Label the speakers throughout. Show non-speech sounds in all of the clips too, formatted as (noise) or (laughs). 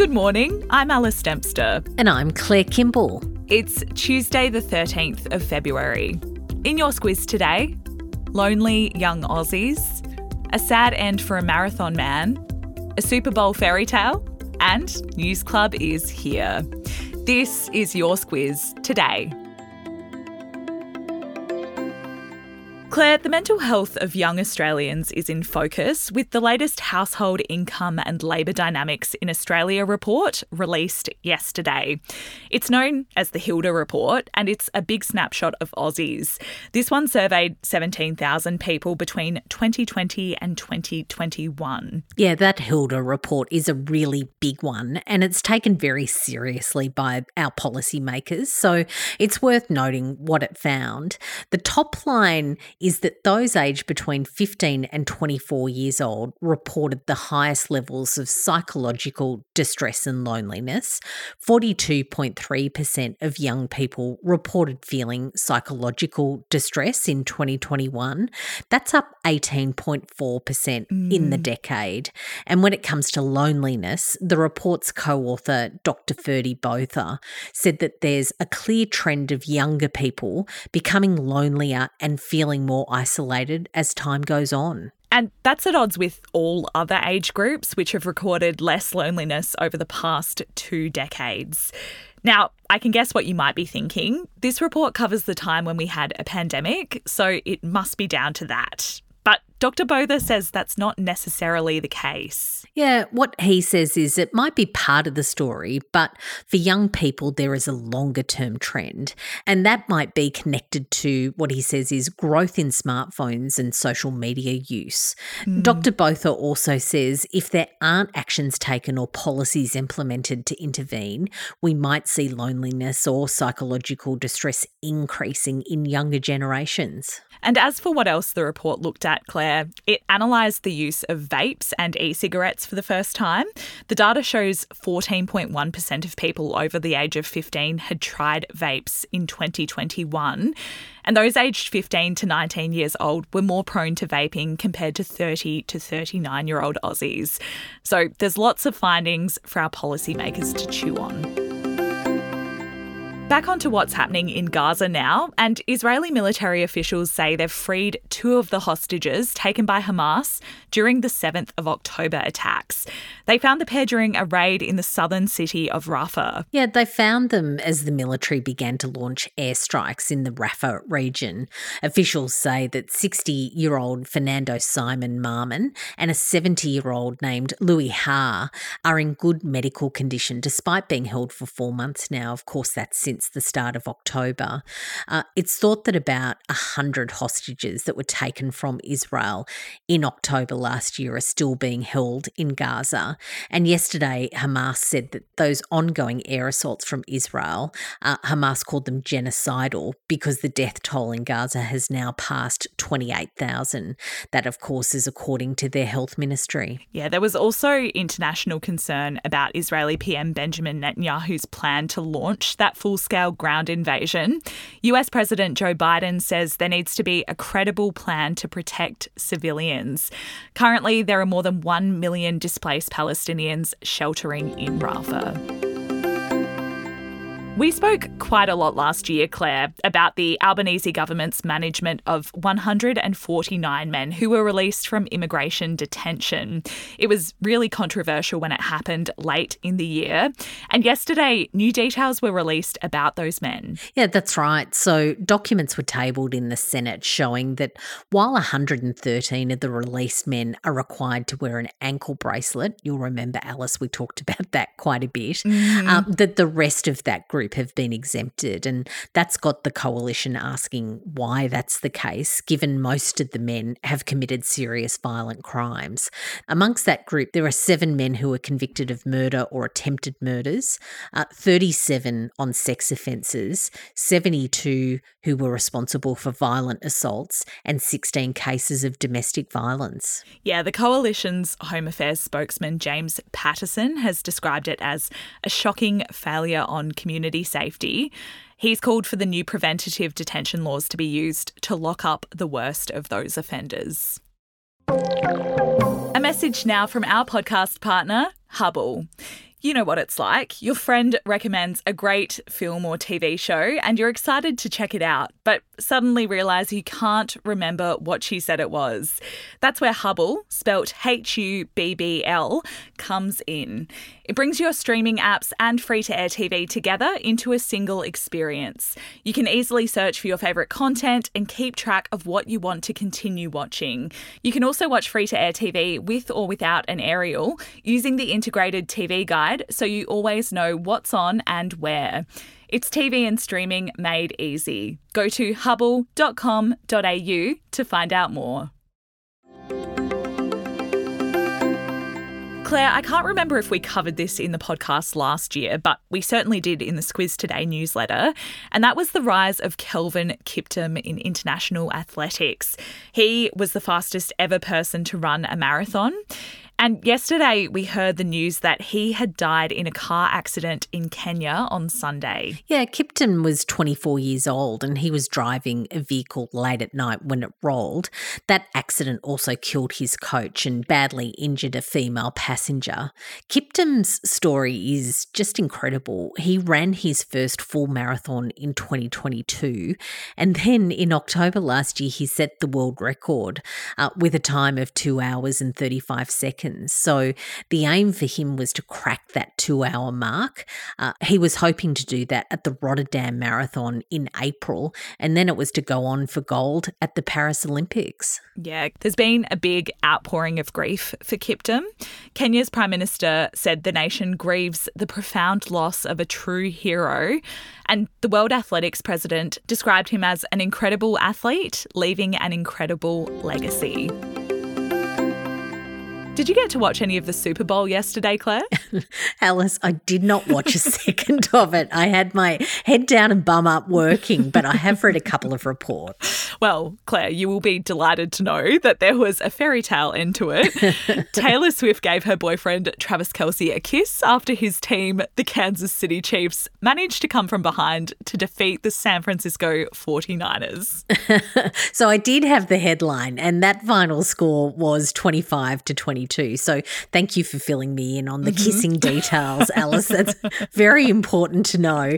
Speaker 1: Good morning, I'm Alice Dempster.
Speaker 2: And I'm Claire Kimball.
Speaker 1: It's Tuesday, the 13th of February. In your squiz today, lonely young Aussies, a sad end for a marathon man, a Super Bowl fairy tale, and News Club is here. This is your squiz today. Claire, the mental health of young Australians is in focus with the latest household income and labour dynamics in Australia report released yesterday. It's known as the Hilda Report and it's a big snapshot of Aussies. This one surveyed 17,000 people between 2020 and 2021.
Speaker 2: Yeah, that Hilda report is a really big one and it's taken very seriously by our policymakers. So it's worth noting what it found. The top line is that those aged between 15 and 24 years old reported the highest levels of psychological distress and loneliness. 42.3% of young people reported feeling psychological distress in 2021. That's up 18.4% mm. in the mm. decade. And when it comes to loneliness, the report's co author, Dr. Ferdy Botha, said that there's a clear trend of younger people becoming lonelier and feeling more isolated as time goes on.
Speaker 1: And that's at odds with all other age groups, which have recorded less loneliness over the past two decades. Now, I can guess what you might be thinking. This report covers the time when we had a pandemic, so it must be down to that. But Dr. Botha says that's not necessarily the case.
Speaker 2: Yeah, what he says is it might be part of the story, but for young people, there is a longer term trend. And that might be connected to what he says is growth in smartphones and social media use. Mm. Dr. Botha also says if there aren't actions taken or policies implemented to intervene, we might see loneliness or psychological distress increasing in younger generations.
Speaker 1: And as for what else the report looked at, Claire, it analysed the use of vapes and e cigarettes for the first time. The data shows 14.1% of people over the age of 15 had tried vapes in 2021. And those aged 15 to 19 years old were more prone to vaping compared to 30 to 39 year old Aussies. So there's lots of findings for our policymakers to chew on. Back onto what's happening in Gaza now, and Israeli military officials say they've freed two of the hostages taken by Hamas during the 7th of October attacks. They found the pair during a raid in the southern city of Rafah.
Speaker 2: Yeah, they found them as the military began to launch airstrikes in the Rafah region. Officials say that 60 year old Fernando Simon Marman and a 70 year old named Louis Har are in good medical condition despite being held for four months now. Of course, that's since since the start of October. Uh, it's thought that about 100 hostages that were taken from Israel in October last year are still being held in Gaza. And yesterday, Hamas said that those ongoing air assaults from Israel, uh, Hamas called them genocidal because the death toll in Gaza has now passed 28,000. That, of course, is according to their health ministry.
Speaker 1: Yeah, there was also international concern about Israeli PM Benjamin Netanyahu's plan to launch that full scale ground invasion. US President Joe Biden says there needs to be a credible plan to protect civilians. Currently, there are more than 1 million displaced Palestinians sheltering in Rafah. We spoke quite a lot last year, Claire, about the Albanese government's management of 149 men who were released from immigration detention. It was really controversial when it happened late in the year. And yesterday, new details were released about those men.
Speaker 2: Yeah, that's right. So, documents were tabled in the Senate showing that while 113 of the released men are required to wear an ankle bracelet, you'll remember, Alice, we talked (laughs) about that quite a bit, mm-hmm. um, that the rest of that group group have been exempted. And that's got the coalition asking why that's the case, given most of the men have committed serious violent crimes. Amongst that group, there are seven men who were convicted of murder or attempted murders, uh, 37 on sex offences, 72 who were responsible for violent assaults, and 16 cases of domestic violence.
Speaker 1: Yeah, the coalition's Home Affairs spokesman, James Paterson, has described it as a shocking failure on community safety. He's called for the new preventative detention laws to be used to lock up the worst of those offenders. A message now from our podcast partner, Hubble. You know what it's like. Your friend recommends a great film or TV show and you're excited to check it out, but suddenly realize you can't remember what she said it was. That's where Hubble, spelt H U B B L, comes in. It brings your streaming apps and free to air TV together into a single experience. You can easily search for your favourite content and keep track of what you want to continue watching. You can also watch free to air TV with or without an aerial using the integrated TV guide so you always know what's on and where. It's TV and streaming made easy. Go to hubble.com.au to find out more. Claire, I can't remember if we covered this in the podcast last year, but we certainly did in the Squiz Today newsletter. And that was the rise of Kelvin Kiptum in international athletics. He was the fastest ever person to run a marathon. And yesterday we heard the news that he had died in a car accident in Kenya on Sunday.
Speaker 2: Yeah, Kiptum was 24 years old and he was driving a vehicle late at night when it rolled. That accident also killed his coach and badly injured a female passenger. Kiptum's story is just incredible. He ran his first full marathon in 2022 and then in October last year he set the world record uh, with a time of 2 hours and 35 seconds seconds. So the aim for him was to crack that two hour mark. Uh, he was hoping to do that at the Rotterdam Marathon in April, and then it was to go on for gold at the Paris Olympics.
Speaker 1: Yeah, there's been a big outpouring of grief for Kiptum. Kenya's Prime Minister said the nation grieves the profound loss of a true hero. And the World Athletics president described him as an incredible athlete, leaving an incredible legacy. Did you get to watch any of the Super Bowl yesterday, Claire? (laughs)
Speaker 2: Alice, I did not watch a (laughs) second of it. I had my head down and bum up working, but I have read a couple of reports.
Speaker 1: Well, Claire, you will be delighted to know that there was a fairy tale end to it. (laughs) Taylor Swift gave her boyfriend Travis Kelce, a kiss after his team, the Kansas City Chiefs, managed to come from behind to defeat the San Francisco 49ers.
Speaker 2: so I did have the headline, and that final score was 25 to 22 too. So thank you for filling me in on the mm-hmm. kissing details, Alice. That's (laughs) very important to know. (laughs)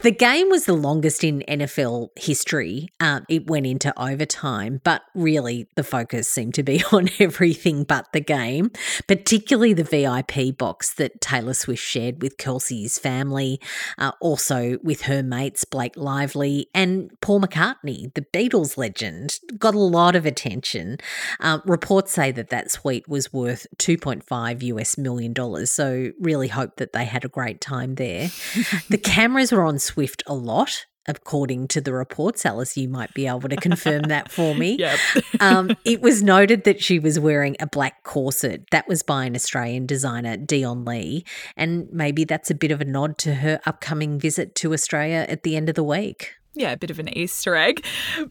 Speaker 2: the game was the longest in NFL history. Um, it went into overtime, but really the focus seemed to be (laughs) on everything but the game, particularly the VIP box that Taylor Swift shared with Kelce's family, uh, also with her mates Blake Lively and Paul McCartney, the Beatles legend, got a lot of attention. Uh, reports say that that suite was worth 2.5 US million dollars. So really hope that they had a great time there. the (laughs) cameras were on Swift a lot according to the reports. Alice, you might be able to confirm that for me. (laughs)
Speaker 1: Yep.
Speaker 2: um, (laughs) it was noted that she was wearing a black corset. That was by an Australian designer, Dion Lee. And maybe that's a bit of a nod to her upcoming visit to Australia at the end of the week
Speaker 1: yeah, a bit of an Easter egg.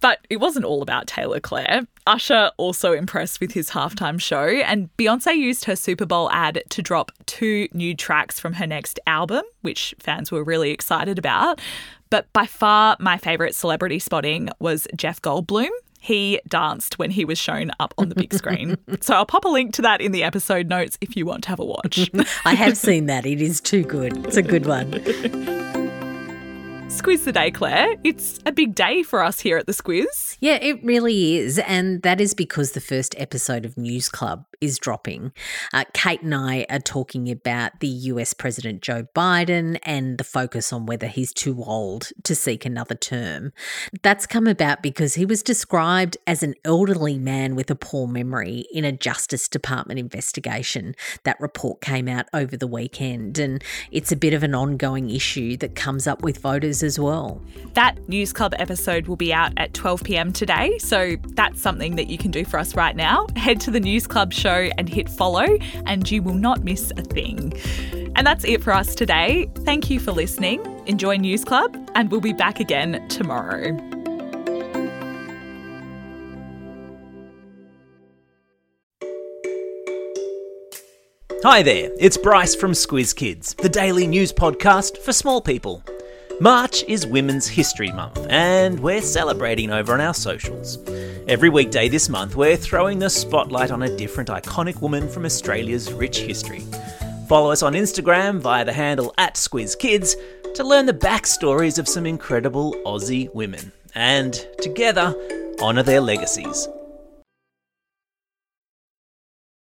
Speaker 1: But it wasn't all about Taylor Claire. Usher also impressed with his halftime show, and Beyonce used her Super Bowl ad to drop two new tracks from her next album, which fans were really excited about. But by far, my favourite celebrity spotting was Jeff Goldblum. He danced when he was shown up on the big screen. (laughs) so I'll pop a link to that in the episode notes if you want to have a watch. (laughs)
Speaker 2: I have seen that. It is too good. It's a good one. (laughs)
Speaker 1: Squiz the day, Claire. It's a big day for us here at the Squiz.
Speaker 2: Yeah, it really is. And that is because the first episode of News Club is dropping. Uh, Kate and I are talking about the US President Joe Biden and the focus on whether he's too old to seek another term. That's come about because he was described as an elderly man with a poor memory in a Justice Department investigation. That report came out over the weekend, and it's a bit of an ongoing issue that comes up with voters as well.
Speaker 1: That News Club episode will be out at 12 pm today, so that's something that you can do for us right now. Head to the News Club show show and hit follow, and you will not miss a thing. And that's it for us today. Thank you for listening. Enjoy News Club, and we'll be back again tomorrow.
Speaker 3: Hi there, it's Bryce from Squiz Kids, the daily news podcast for small people. March is Women's History Month, and we're celebrating over on our socials. Every weekday this month, we're throwing the spotlight on a different iconic woman from Australia's rich history. Follow us on Instagram via the handle at SquizKids to learn the backstories of some incredible Aussie women, and together, honour their legacies.